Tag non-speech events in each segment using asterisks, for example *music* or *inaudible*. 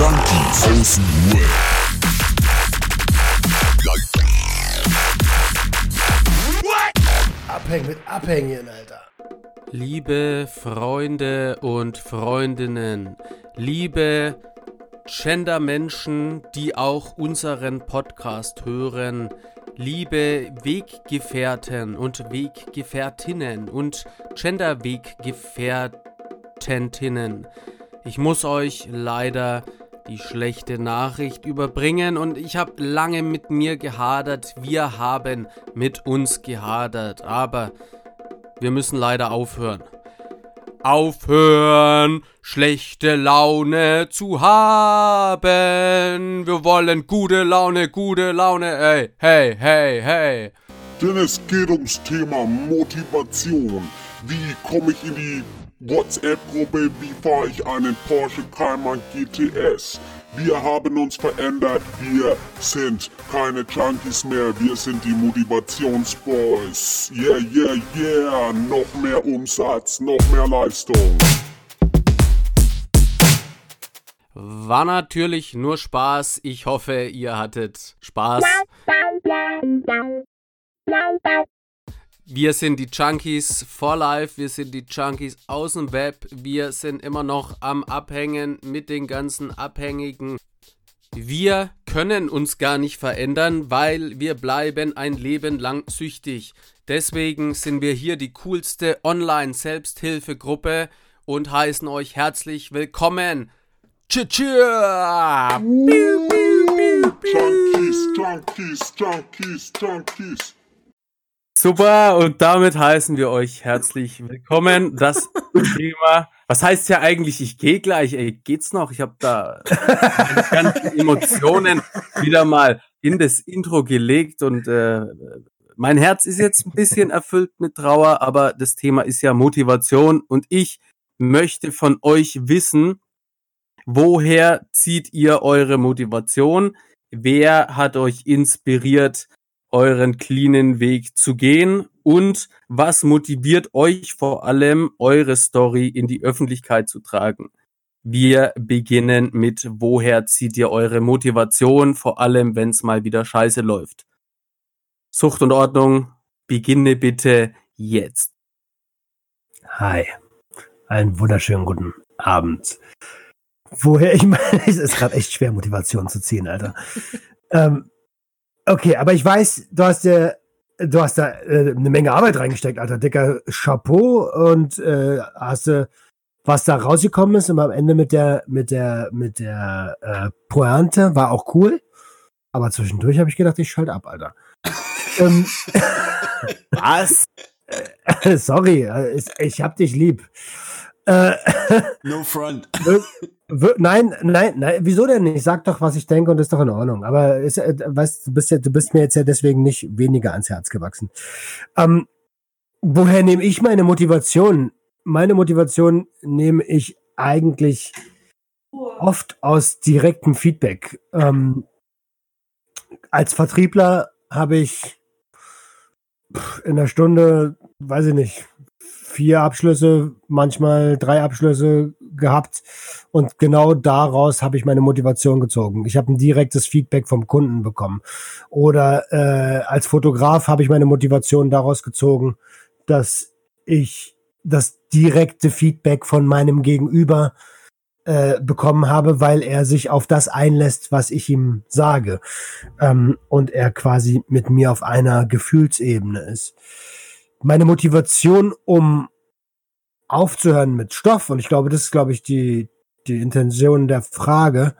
Junkies aus dem Web. Abhängen mit Abhängen, Alter. Liebe Freunde und Freundinnen, liebe Gender-Menschen, die auch unseren Podcast hören, liebe Weggefährten und Weggefährtinnen und Gender-Weggefährtentinnen, ich muss euch leider die schlechte Nachricht überbringen und ich habe lange mit mir gehadert, wir haben mit uns gehadert, aber wir müssen leider aufhören. Aufhören, schlechte Laune zu haben. Wir wollen gute Laune, gute Laune. Hey, hey, hey, hey. Denn es geht ums Thema Motivation. Wie komme ich in die WhatsApp-Gruppe? Wie fahre ich einen Porsche Cayman GTS? Wir haben uns verändert. Wir sind keine Junkies mehr. Wir sind die Motivationsboys. Yeah, yeah, yeah. Noch mehr Umsatz, noch mehr Leistung. War natürlich nur Spaß. Ich hoffe, ihr hattet Spaß. *laughs* Wir sind die Junkies for Life, wir sind die Junkies aus dem Web, wir sind immer noch am Abhängen mit den ganzen Abhängigen. Wir können uns gar nicht verändern, weil wir bleiben ein Leben lang süchtig. Deswegen sind wir hier die coolste Online-Selbsthilfegruppe und heißen euch herzlich willkommen. Tschüss. Junkies, Junkies, Junkies, Junkies. Super, und damit heißen wir euch herzlich willkommen. Das Thema, was heißt ja eigentlich, ich gehe gleich, ey, geht's noch? Ich habe da meine ganzen Emotionen wieder mal in das Intro gelegt und äh, mein Herz ist jetzt ein bisschen erfüllt mit Trauer, aber das Thema ist ja Motivation und ich möchte von euch wissen, woher zieht ihr eure Motivation? Wer hat euch inspiriert, euren cleanen Weg zu gehen und was motiviert euch vor allem, eure Story in die Öffentlichkeit zu tragen. Wir beginnen mit, woher zieht ihr eure Motivation, vor allem wenn es mal wieder scheiße läuft. Sucht und Ordnung, beginne bitte jetzt. Hi. Einen wunderschönen guten Abend. Woher, *laughs* ich meine, es ist gerade echt schwer, Motivation zu ziehen, Alter. *laughs* ähm, okay, aber ich weiß, du hast ja, du hast da äh, eine Menge Arbeit reingesteckt, Alter. Dicker Chapeau und äh, hast du, was da rausgekommen ist und am Ende mit der, mit der, mit der äh, Pointe war auch cool. Aber zwischendurch habe ich gedacht, ich schalte ab, Alter. *laughs* ähm, was? *laughs* Sorry, äh, ich, ich hab dich lieb. No front. *laughs* Nein, nein, nein, wieso denn nicht? Sag doch, was ich denke und ist doch in Ordnung. Aber ist, äh, weißt, du bist ja, du bist mir jetzt ja deswegen nicht weniger ans Herz gewachsen. Ähm, woher nehme ich meine Motivation? Meine Motivation nehme ich eigentlich oft aus direktem Feedback. Ähm, als Vertriebler habe ich in der Stunde, weiß ich nicht, vier Abschlüsse, manchmal drei Abschlüsse gehabt und genau daraus habe ich meine Motivation gezogen. Ich habe ein direktes Feedback vom Kunden bekommen. Oder äh, als Fotograf habe ich meine Motivation daraus gezogen, dass ich das direkte Feedback von meinem Gegenüber äh, bekommen habe, weil er sich auf das einlässt, was ich ihm sage. Ähm, und er quasi mit mir auf einer Gefühlsebene ist. Meine Motivation, um aufzuhören mit Stoff, und ich glaube, das ist, glaube ich, die, die Intention der Frage.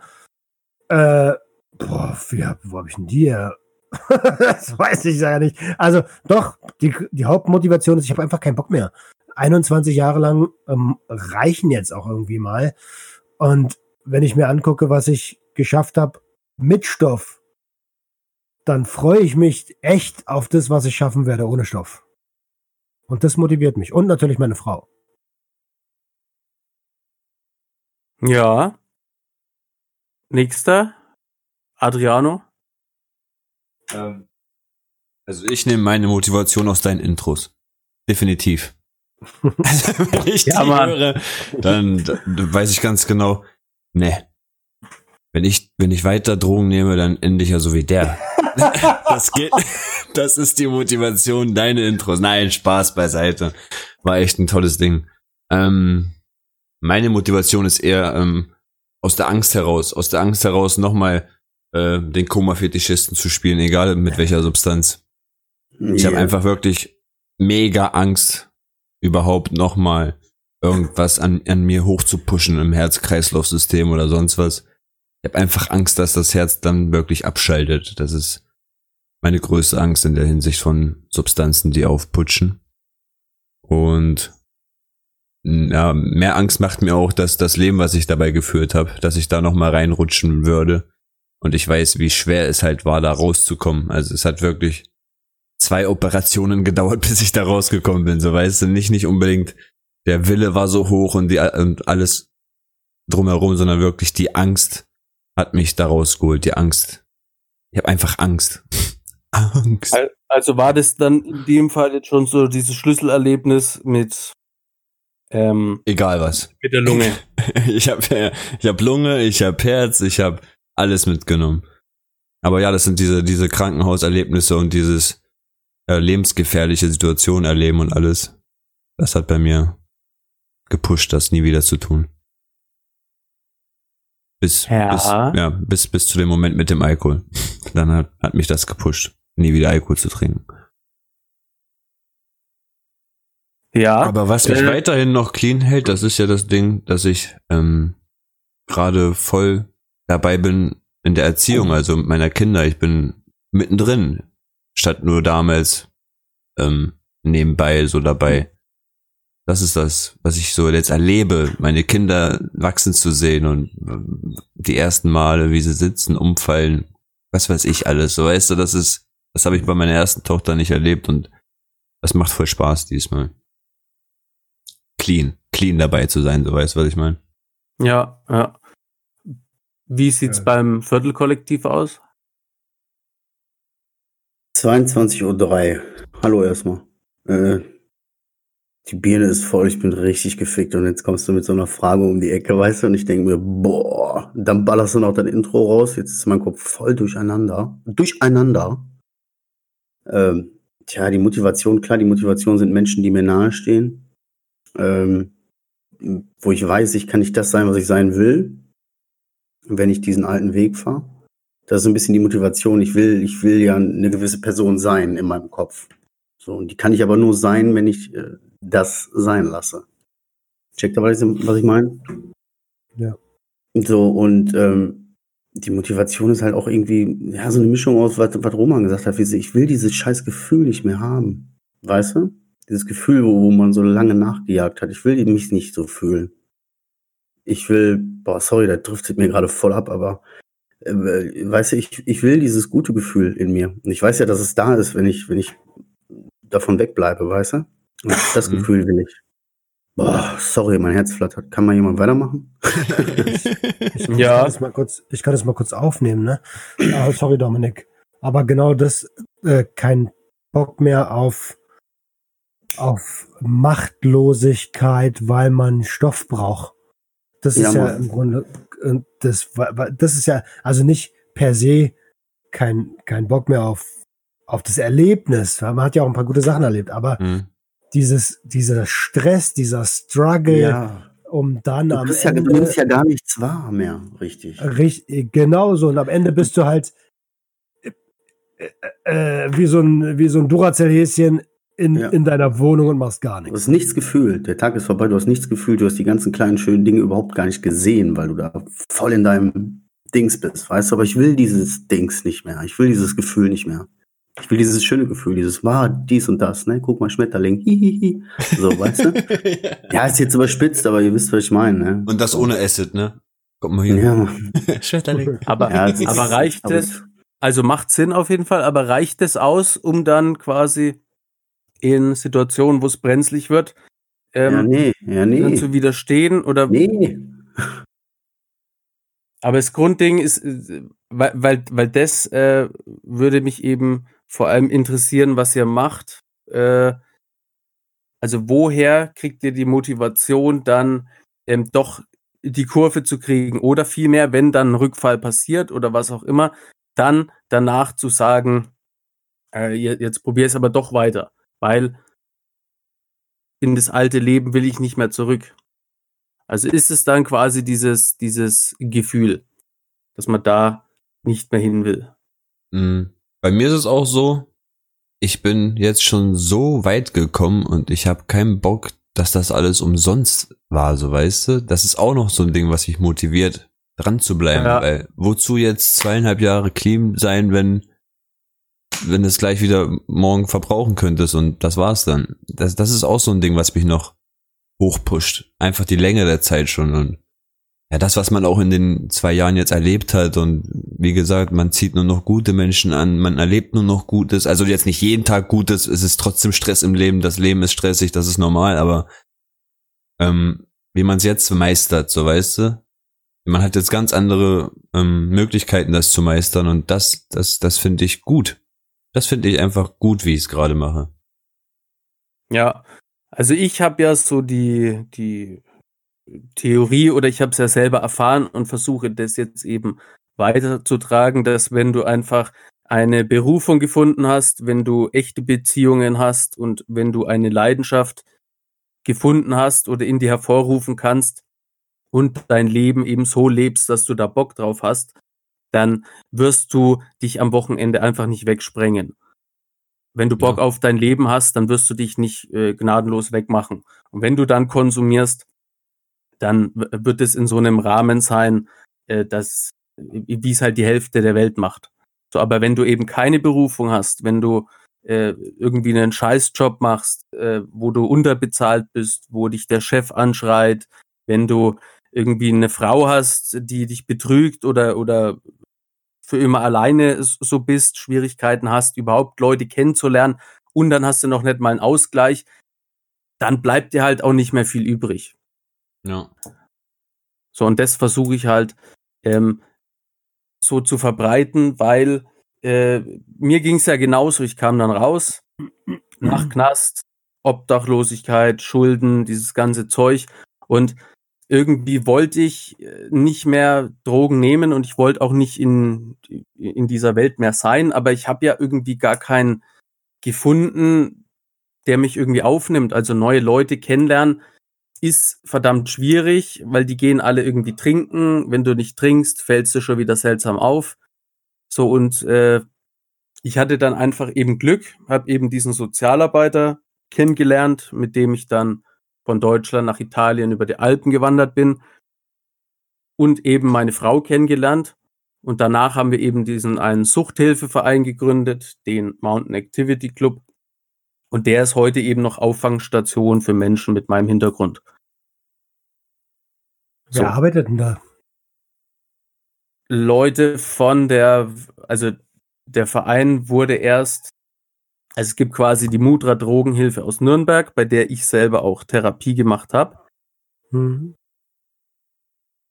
Äh, boah, wie, hab- wo habe ich denn die her? *laughs* das weiß ich ja nicht. Also doch, die, die Hauptmotivation ist, ich habe einfach keinen Bock mehr. 21 Jahre lang ähm, reichen jetzt auch irgendwie mal. Und wenn ich mir angucke, was ich geschafft habe mit Stoff, dann freue ich mich echt auf das, was ich schaffen werde ohne Stoff. Und das motiviert mich. Und natürlich meine Frau. Ja. Nächster. Adriano. Ähm, also ich nehme meine Motivation aus deinen Intros. Definitiv. *laughs* Also wenn ich Ja, die Mann. höre, dann, dann weiß ich ganz genau, ne. wenn ich, wenn ich weiter Drogen nehme, dann ende ich ja so wie der. Das geht, das ist die Motivation, deine Intros. Nein, Spaß beiseite. War echt ein tolles Ding. Ähm, meine Motivation ist eher ähm, aus der Angst heraus, aus der Angst heraus nochmal äh, den Koma-Fetischisten zu spielen, egal mit welcher Substanz. Ich habe einfach wirklich mega Angst, überhaupt nochmal irgendwas an, an mir hochzupushen im Herz-Kreislauf-System oder sonst was. Ich habe einfach Angst, dass das Herz dann wirklich abschaltet. Das ist meine größte Angst in der Hinsicht von Substanzen, die aufputschen. Und ja, mehr Angst macht mir auch, dass das Leben, was ich dabei geführt habe, dass ich da noch mal reinrutschen würde. Und ich weiß, wie schwer es halt war, da rauszukommen. Also es hat wirklich zwei Operationen gedauert, *laughs* bis ich da rausgekommen bin. So weißt du, nicht nicht unbedingt der Wille war so hoch und die und alles drumherum, sondern wirklich die Angst hat mich da rausgeholt. Die Angst. Ich habe einfach Angst. *laughs* Angst. Also war das dann in dem Fall jetzt schon so dieses Schlüsselerlebnis mit ähm, egal was mit der Lunge. *laughs* ich habe ich hab Lunge, ich habe Herz, ich habe alles mitgenommen. Aber ja, das sind diese diese Krankenhauserlebnisse und dieses äh, lebensgefährliche Situation erleben und alles. Das hat bei mir gepusht, das nie wieder zu tun. Bis, ja. bis, ja, bis, bis zu dem Moment mit dem Alkohol. Dann hat, hat mich das gepusht, nie wieder Alkohol zu trinken. Ja. Aber was mich äh, weiterhin noch clean hält, das ist ja das Ding, dass ich ähm, gerade voll dabei bin in der Erziehung, also meiner Kinder. Ich bin mittendrin, statt nur damals ähm, nebenbei so dabei das ist das, was ich so jetzt erlebe, meine Kinder wachsen zu sehen und äh, die ersten Male, wie sie sitzen, umfallen, was weiß ich alles. So weißt du, das ist, das habe ich bei meiner ersten Tochter nicht erlebt und das macht voll Spaß diesmal. Clean, clean dabei zu sein, so weißt du, was ich meine. Ja, ja. Wie sieht's ja. beim Viertelkollektiv aus? 22.03 Uhr. Hallo erstmal. Äh, die Birne ist voll, ich bin richtig gefickt und jetzt kommst du mit so einer Frage um die Ecke, weißt du, und ich denke mir, boah, dann ballerst du noch dein Intro raus, jetzt ist mein Kopf voll durcheinander. Durcheinander. Ähm, tja, die Motivation, klar, die Motivation sind Menschen, die mir nahestehen. Ähm, wo ich weiß, ich kann nicht das sein, was ich sein will, wenn ich diesen alten Weg fahre. Das ist ein bisschen die Motivation. Ich will, ich will ja eine gewisse Person sein in meinem Kopf. So, und die kann ich aber nur sein, wenn ich äh, das sein lasse. Checkt aber, was ich meine? Ja. So, und ähm, die Motivation ist halt auch irgendwie, ja, so eine Mischung aus, was, was Roman gesagt hat, wie ich will dieses scheiß Gefühl nicht mehr haben. Weißt du? Dieses Gefühl, wo, wo man so lange nachgejagt hat. Ich will mich nicht so fühlen. Ich will, boah, sorry, da driftet mir gerade voll ab, aber äh, weißt du, ich, ich will dieses gute Gefühl in mir. Und ich weiß ja, dass es da ist, wenn ich, wenn ich davon wegbleibe, weißt du? Das mhm. Gefühl will ich. Boah, sorry, mein Herz flattert. Kann mal jemand weitermachen? ich, *laughs* ich, ja. Kann das mal kurz, ich kann das mal kurz aufnehmen, ne? Oh, sorry, Dominik. Aber genau das, äh, kein Bock mehr auf, auf Machtlosigkeit, weil man Stoff braucht. Das ist ja, ja im Grunde, äh, das, das ist ja, also nicht per se kein, kein Bock mehr auf, auf das Erlebnis. Man hat ja auch ein paar gute Sachen erlebt, aber mhm dieses, dieser Stress, dieser Struggle, ja. um dann du am Ende. Ja, du nimmst ja gar nichts wahr mehr, richtig. Richtig, genau so. Und am Ende bist du halt äh, äh, wie so ein, wie so ein Duracell-Häschen in, ja. in deiner Wohnung und machst gar nichts. Du hast nichts gefühlt. Der Tag ist vorbei, du hast nichts gefühlt, du hast die ganzen kleinen schönen Dinge überhaupt gar nicht gesehen, weil du da voll in deinem Dings bist, weißt du? Aber ich will dieses Dings nicht mehr. Ich will dieses Gefühl nicht mehr. Ich will dieses schöne Gefühl, dieses war dies und das, ne? Guck mal, Schmetterling, hihihi. So, weißt du? *laughs* ja, ist jetzt überspitzt, aber ihr wisst, was ich meine, ne? Und das ohne Acid, ne? Kommt mal hier. Ja. *laughs* Schmetterling. Aber, ja, aber reicht es? Also macht Sinn auf jeden Fall, aber reicht es aus, um dann quasi in Situationen, wo es brenzlig wird, ähm, ja, nee, ja, nee. zu widerstehen oder? Nee. Aber das Grundding ist, äh, weil, weil, weil das äh, würde mich eben vor allem interessieren, was ihr macht. Äh, also woher kriegt ihr die Motivation dann ähm, doch die Kurve zu kriegen oder vielmehr, wenn dann ein Rückfall passiert oder was auch immer, dann danach zu sagen, äh, jetzt probier es aber doch weiter, weil in das alte Leben will ich nicht mehr zurück. Also ist es dann quasi dieses, dieses Gefühl, dass man da nicht mehr hin will. Mhm. Bei mir ist es auch so, ich bin jetzt schon so weit gekommen und ich habe keinen Bock, dass das alles umsonst war, so weißt du. Das ist auch noch so ein Ding, was mich motiviert, dran zu bleiben. Ja. Weil wozu jetzt zweieinhalb Jahre clean sein, wenn wenn es gleich wieder morgen verbrauchen könntest und das war's dann. Das, das ist auch so ein Ding, was mich noch hochpusht. Einfach die Länge der Zeit schon und ja, das, was man auch in den zwei Jahren jetzt erlebt hat und wie gesagt, man zieht nur noch gute Menschen an, man erlebt nur noch Gutes, also jetzt nicht jeden Tag Gutes, es ist trotzdem Stress im Leben, das Leben ist stressig, das ist normal, aber ähm, wie man es jetzt meistert, so weißt du, man hat jetzt ganz andere ähm, Möglichkeiten, das zu meistern und das, das, das finde ich gut. Das finde ich einfach gut, wie ich es gerade mache. Ja, also ich habe ja so die, die Theorie oder ich habe es ja selber erfahren und versuche das jetzt eben weiterzutragen, dass wenn du einfach eine Berufung gefunden hast, wenn du echte Beziehungen hast und wenn du eine Leidenschaft gefunden hast oder in dir hervorrufen kannst und dein Leben eben so lebst, dass du da Bock drauf hast, dann wirst du dich am Wochenende einfach nicht wegsprengen. Wenn du Bock ja. auf dein Leben hast, dann wirst du dich nicht äh, gnadenlos wegmachen. Und wenn du dann konsumierst, dann wird es in so einem Rahmen sein, äh, dass, wie es halt die Hälfte der Welt macht. So, aber wenn du eben keine Berufung hast, wenn du äh, irgendwie einen Scheißjob machst, äh, wo du unterbezahlt bist, wo dich der Chef anschreit, wenn du irgendwie eine Frau hast, die dich betrügt oder, oder für immer alleine so bist, Schwierigkeiten hast, überhaupt Leute kennenzulernen und dann hast du noch nicht mal einen Ausgleich, dann bleibt dir halt auch nicht mehr viel übrig. Ja. So, und das versuche ich halt ähm, so zu verbreiten, weil äh, mir ging es ja genauso. Ich kam dann raus *clears throat* nach Knast, Obdachlosigkeit, Schulden, dieses ganze Zeug. Und irgendwie wollte ich äh, nicht mehr Drogen nehmen und ich wollte auch nicht in, in dieser Welt mehr sein, aber ich habe ja irgendwie gar keinen gefunden, der mich irgendwie aufnimmt. Also neue Leute kennenlernen ist verdammt schwierig, weil die gehen alle irgendwie trinken. Wenn du nicht trinkst, fällst du schon wieder seltsam auf. So und äh, ich hatte dann einfach eben Glück, habe eben diesen Sozialarbeiter kennengelernt, mit dem ich dann von Deutschland nach Italien über die Alpen gewandert bin und eben meine Frau kennengelernt. Und danach haben wir eben diesen einen Suchthilfeverein gegründet, den Mountain Activity Club. Und der ist heute eben noch Auffangstation für Menschen mit meinem Hintergrund. Wer so. arbeitet denn da? Leute von der, also der Verein wurde erst, also es gibt quasi die Mudra Drogenhilfe aus Nürnberg, bei der ich selber auch Therapie gemacht habe. Mhm.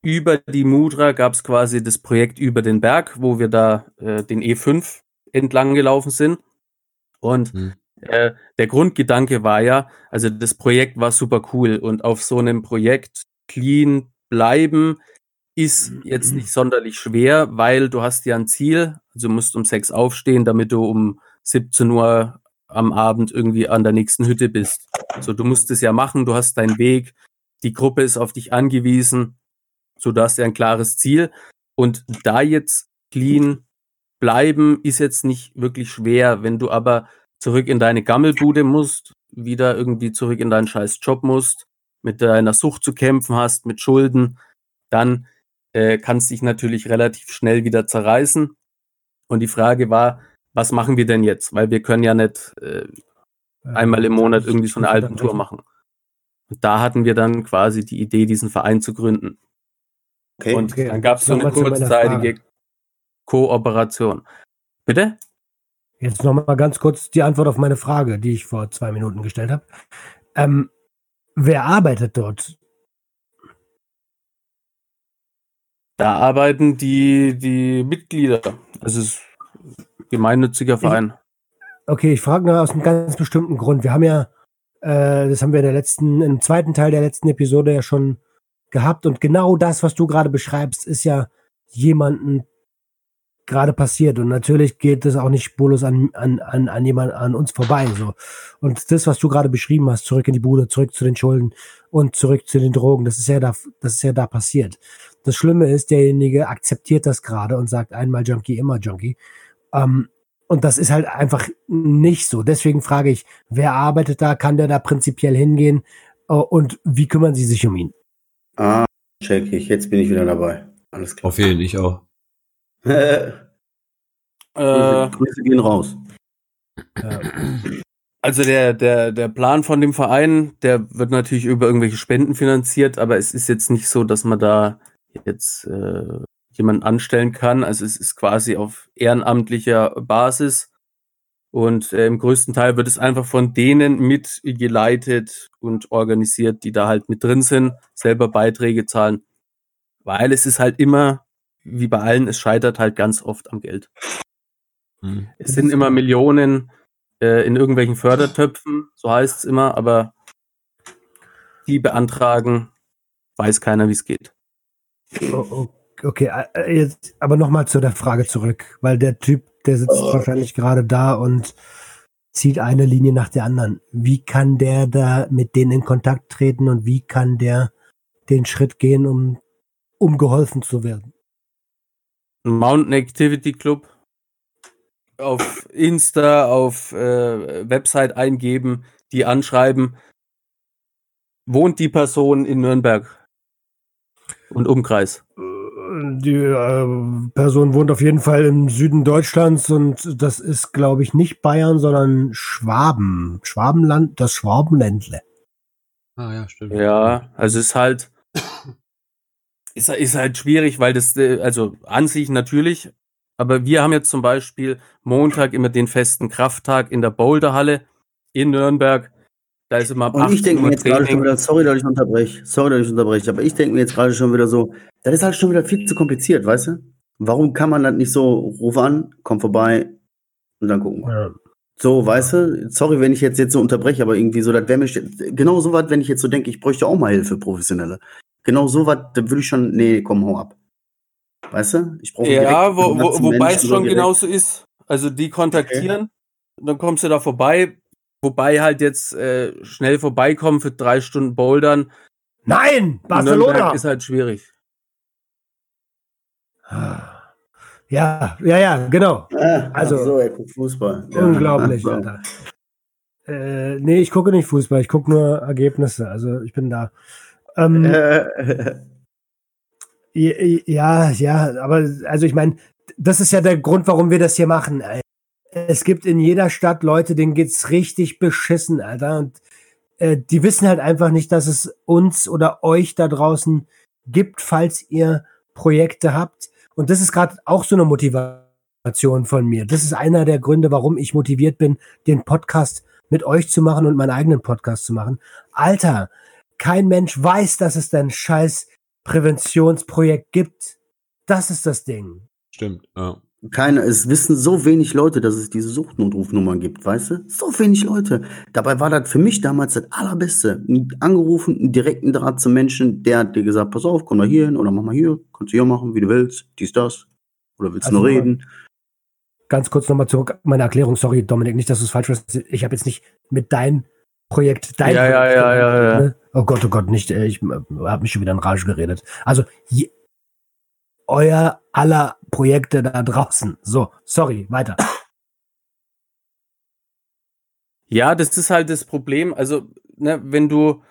Über die Mudra gab es quasi das Projekt über den Berg, wo wir da äh, den E5 entlang gelaufen sind. Und mhm. Äh, der Grundgedanke war ja, also das Projekt war super cool und auf so einem Projekt clean bleiben ist jetzt nicht sonderlich schwer, weil du hast ja ein Ziel. Also du musst um sechs aufstehen, damit du um 17 Uhr am Abend irgendwie an der nächsten Hütte bist. So, du musst es ja machen, du hast deinen Weg, die Gruppe ist auf dich angewiesen, so du hast ja ein klares Ziel. Und da jetzt clean bleiben ist jetzt nicht wirklich schwer. Wenn du aber zurück in deine Gammelbude musst, wieder irgendwie zurück in deinen scheiß Job musst, mit deiner Sucht zu kämpfen hast, mit Schulden, dann äh, kannst dich natürlich relativ schnell wieder zerreißen. Und die Frage war, was machen wir denn jetzt? Weil wir können ja nicht äh, einmal im Monat irgendwie so eine Alpentour machen. Und da hatten wir dann quasi die Idee, diesen Verein zu gründen. Okay. Und okay. dann gab es so eine kurzzeitige Kooperation. Bitte? Jetzt nochmal ganz kurz die Antwort auf meine Frage, die ich vor zwei Minuten gestellt habe. Ähm, wer arbeitet dort? Da arbeiten die, die Mitglieder. Es ist gemeinnütziger Verein. okay, ich frage nur aus einem ganz bestimmten Grund. Wir haben ja, äh, das haben wir in der letzten, im zweiten Teil der letzten Episode ja schon gehabt und genau das, was du gerade beschreibst, ist ja jemanden gerade passiert und natürlich geht es auch nicht spurlos an, an, an, an jemand an uns vorbei so und das was du gerade beschrieben hast zurück in die Bude zurück zu den Schulden und zurück zu den Drogen das ist ja da das ist ja da passiert das Schlimme ist derjenige akzeptiert das gerade und sagt einmal Junkie immer Junkie ähm, und das ist halt einfach nicht so deswegen frage ich wer arbeitet da kann der da prinzipiell hingehen äh, und wie kümmern sie sich um ihn Ah, check ich. Jetzt bin ich wieder dabei. Alles klar. Auf jeden, ich auch. Äh, Grüße gehen raus. also der, der, der Plan von dem Verein, der wird natürlich über irgendwelche Spenden finanziert, aber es ist jetzt nicht so, dass man da jetzt äh, jemanden anstellen kann. Also es ist quasi auf ehrenamtlicher Basis. Und äh, im größten Teil wird es einfach von denen mitgeleitet und organisiert, die da halt mit drin sind, selber Beiträge zahlen. Weil es ist halt immer, wie bei allen, es scheitert halt ganz oft am Geld. Hm. Es sind immer Millionen äh, in irgendwelchen Fördertöpfen, so heißt es immer, aber die beantragen, weiß keiner, wie es geht. Oh, oh, Okay, äh, jetzt aber nochmal zu der Frage zurück, weil der Typ, der sitzt wahrscheinlich gerade da und zieht eine Linie nach der anderen. Wie kann der da mit denen in Kontakt treten und wie kann der den Schritt gehen, um, um geholfen zu werden? Mountain Activity Club auf Insta, auf äh, Website eingeben, die anschreiben, wohnt die Person in Nürnberg und Umkreis. Die äh, Person wohnt auf jeden Fall im Süden Deutschlands und das ist, glaube ich, nicht Bayern, sondern Schwaben. Schwabenland, das Schwabenländle. Ah, ja, stimmt. Ja, also ist halt ist, ist halt schwierig, weil das äh, also an sich natürlich, aber wir haben jetzt zum Beispiel Montag immer den festen Krafttag in der Boulderhalle in Nürnberg. Da ist immer ab Und ich 18 denke mir jetzt gerade schon wieder, sorry, dass ich unterbreche, sorry, dass ich unterbreche, aber ich denke mir jetzt gerade schon wieder so, das ist halt schon wieder viel zu kompliziert, weißt du? Warum kann man das nicht so, ruf an, komm vorbei und dann gucken wir. Ja. So, weißt du, sorry, wenn ich jetzt, jetzt so unterbreche, aber irgendwie so, das wäre mir, genau so was, wenn ich jetzt so denke, ich bräuchte auch mal Hilfe, professionelle. Genau so was, da würde ich schon, nee, komm, hau ab. Weißt du? Ich brauche Ja, wo, wo, wobei es schon direkt. genauso ist. Also die kontaktieren, dann kommst du da vorbei, wobei halt jetzt äh, schnell vorbeikommen für drei Stunden Bouldern. Nein, Barcelona. Nürnberg ist halt schwierig. Ja, ja, ja, genau. Ah, Also- also, so, er guckt Fußball. Ja. Unglaublich, *laughs* So. Alter. Äh, nee, ich gucke nicht Fußball, ich gucke nur Ergebnisse. Also ich bin da. Ähm, *laughs* Äh, Ja, ja, aber also ich meine, das ist ja der Grund, warum wir das hier machen. Es gibt in jeder Stadt Leute, denen geht's richtig beschissen, Alter. Und äh, die wissen halt einfach nicht, dass es uns oder euch da draußen gibt, falls ihr Projekte habt. Und das ist gerade auch so eine Motivation von mir. Das ist einer der Gründe, warum ich motiviert bin, den Podcast mit euch zu machen und meinen eigenen Podcast zu machen. Alter, kein Mensch weiß, dass es da ein scheiß Präventionsprojekt gibt. Das ist das Ding. Stimmt, ja. Keine, es wissen so wenig Leute, dass es diese Suchtnotrufnummern gibt, weißt du? So wenig Leute. Dabei war das für mich damals das Allerbeste. Angerufen, einen direkten Draht zum Menschen, der hat dir gesagt, pass auf, komm mal hier hin oder mach mal hier, kannst du hier machen, wie du willst, dies, das. Oder willst du Also nur reden? Ganz kurz nochmal zurück, meine Erklärung, sorry Dominik, nicht, dass du es falsch verstehst. Ich habe jetzt nicht mit deinem Projekt, dein Ja, ja, Projekt, ja, ja, ja. ne? Oh Gott, oh Gott, nicht, äh, ich habe mich schon wieder in Rage geredet. Also, je, euer aller Projekte da draußen. So, sorry, weiter. Ja, das ist halt das Problem. Also, ne, wenn du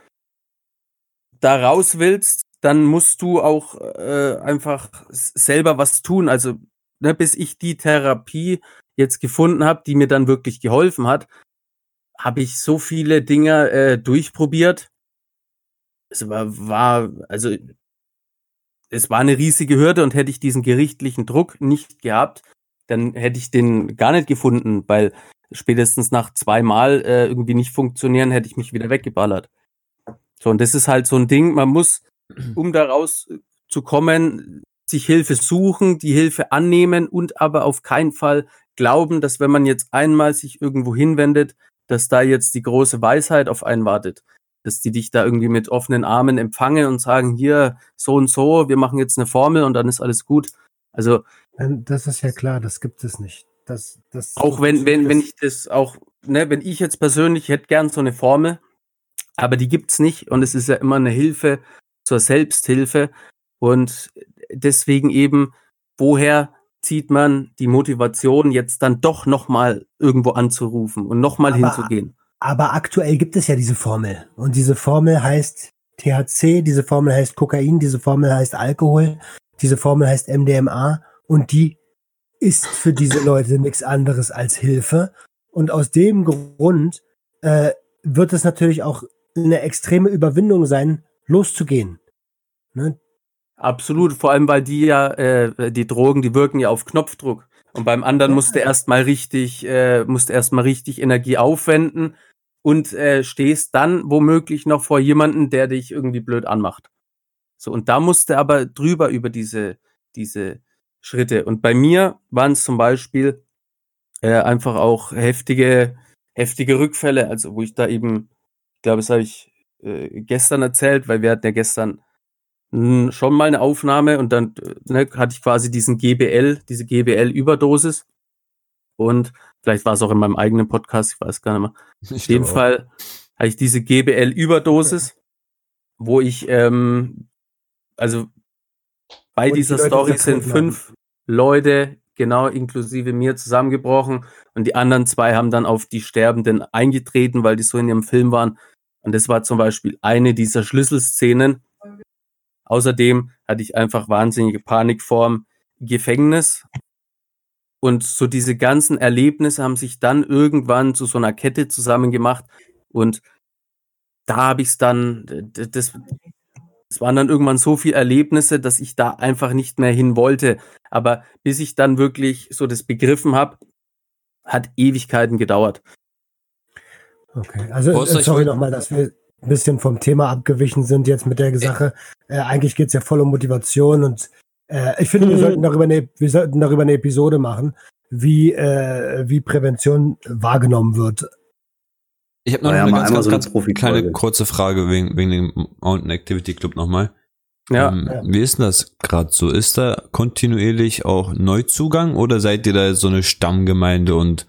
da raus willst, dann musst du auch äh, einfach selber was tun. Also, ne, bis ich die Therapie jetzt gefunden habe, die mir dann wirklich geholfen hat, habe ich so viele Dinge äh, durchprobiert. Es war, war, also es war eine riesige Hürde und hätte ich diesen gerichtlichen Druck nicht gehabt, dann hätte ich den gar nicht gefunden, weil spätestens nach zweimal äh, irgendwie nicht funktionieren, hätte ich mich wieder weggeballert. So, und das ist halt so ein Ding, man muss, *clears throat* um da raus zu kommen, sich Hilfe suchen, die Hilfe annehmen und aber auf keinen Fall glauben, dass wenn man jetzt einmal sich irgendwo hinwendet, dass da jetzt die große Weisheit auf einen wartet. dass die dich da irgendwie mit offenen Armen empfangen und sagen, hier, so und so, wir machen jetzt eine Formel und dann ist alles gut. Also Das ist ja klar, das gibt es nicht. Das, das, auch wenn, wenn, wenn ich das auch, ne, wenn ich jetzt persönlich hätte gern so eine Formel, aber die gibt's nicht und es ist ja immer eine Hilfe zur Selbsthilfe und deswegen eben, woher zieht man die Motivation, jetzt dann doch nochmal irgendwo anzurufen und nochmal hinzugehen? Aber aktuell gibt es ja diese Formel. Und diese Formel heißt THC, diese Formel heißt Kokain, diese Formel heißt Alkohol, diese Formel heißt MDMA und die ist für diese Leute nichts anderes als Hilfe. Und aus dem Grund äh, wird es natürlich auch eine extreme Überwindung sein, loszugehen. Ne? Absolut, vor allem weil die ja, äh, die Drogen, die wirken ja auf Knopfdruck. Und beim anderen musste erstmal richtig, äh, musste erstmal richtig Energie aufwenden und äh, stehst dann womöglich noch vor jemanden, der dich irgendwie blöd anmacht. So, und da musste aber drüber über diese, diese Schritte. Und bei mir waren es zum Beispiel äh, einfach auch heftige, heftige Rückfälle, also wo ich da eben, ich glaube, das habe ich äh, gestern erzählt, weil wir hatten ja gestern schon mal eine Aufnahme und dann äh, ne, hatte ich quasi diesen GBL, diese GBL-Überdosis. Und vielleicht war es auch in meinem eigenen Podcast, ich weiß gar nicht mehr. Ich Auf jeden glaub auch. Fall hatte ich diese GBL-Überdosis, *laughs* wo ich, ähm, also bei die dieser Leute Story sind fünf Leute, genau inklusive mir, zusammengebrochen und die anderen zwei haben dann auf die Sterbenden eingetreten, weil die so in ihrem Film waren. Und das war zum Beispiel eine dieser Schlüsselszenen. Außerdem hatte ich einfach wahnsinnige Panik vorm Gefängnis. Und so diese ganzen Erlebnisse haben sich dann irgendwann zu so einer Kette zusammengemacht. Und da habe ich es dann, das, es waren dann irgendwann so viele Erlebnisse, dass ich da einfach nicht mehr hin wollte. Aber bis ich dann wirklich so das begriffen habe, hat Ewigkeiten gedauert. Okay, also äh, sorry nochmal, dass wir ein bisschen vom Thema abgewichen sind jetzt mit der Sache. Äh, eigentlich geht's ja voll um Motivation und äh, ich finde, wir Mhm. sollten darüber eine, wir sollten darüber eine Episode machen, wie, äh, wie Prävention wahrgenommen wird. Ich habe noch War ja eine ganz, einmal ganz, so ganz Profi-Folge. kleine kurze Frage wegen, wegen dem Mountain Activity Club nochmal. Ja, Ähm, Ja. Wie ist denn das gerade so? Ist da kontinuierlich auch Neuzugang oder seid ihr da so eine Stammgemeinde und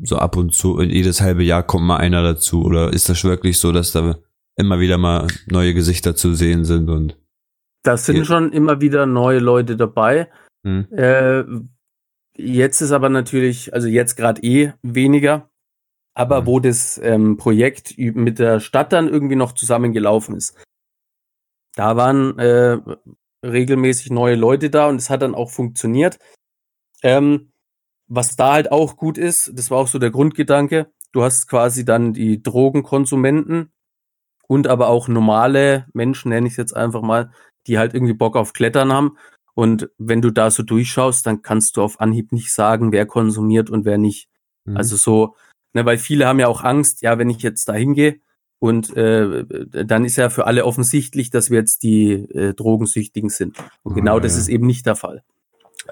so ab und zu, jedes halbe Jahr kommt mal einer dazu? Oder ist das wirklich so, dass da immer wieder mal neue Gesichter zu sehen sind und da sind schon immer wieder neue Leute dabei. hm? Äh, jetzt ist aber natürlich, also jetzt gerade eh weniger, aber Mhm. wo das ähm, Projekt mit der Stadt dann irgendwie noch zusammengelaufen ist, da waren äh, regelmäßig neue Leute da und es hat dann auch funktioniert. Ähm, was da halt auch gut ist, das war auch so der Grundgedanke, du hast quasi dann die Drogenkonsumenten und aber auch normale Menschen, nenne ich es jetzt einfach mal, die halt irgendwie Bock auf Klettern haben. Und wenn du da so durchschaust, dann kannst du auf Anhieb nicht sagen, wer konsumiert und wer nicht. Hm. Also so, ne, weil viele haben ja auch Angst, ja, wenn ich jetzt da hingehe und äh, dann ist ja für alle offensichtlich, dass wir jetzt die äh, Drogensüchtigen sind. Und Ah, genau ja, das ist eben nicht der Fall.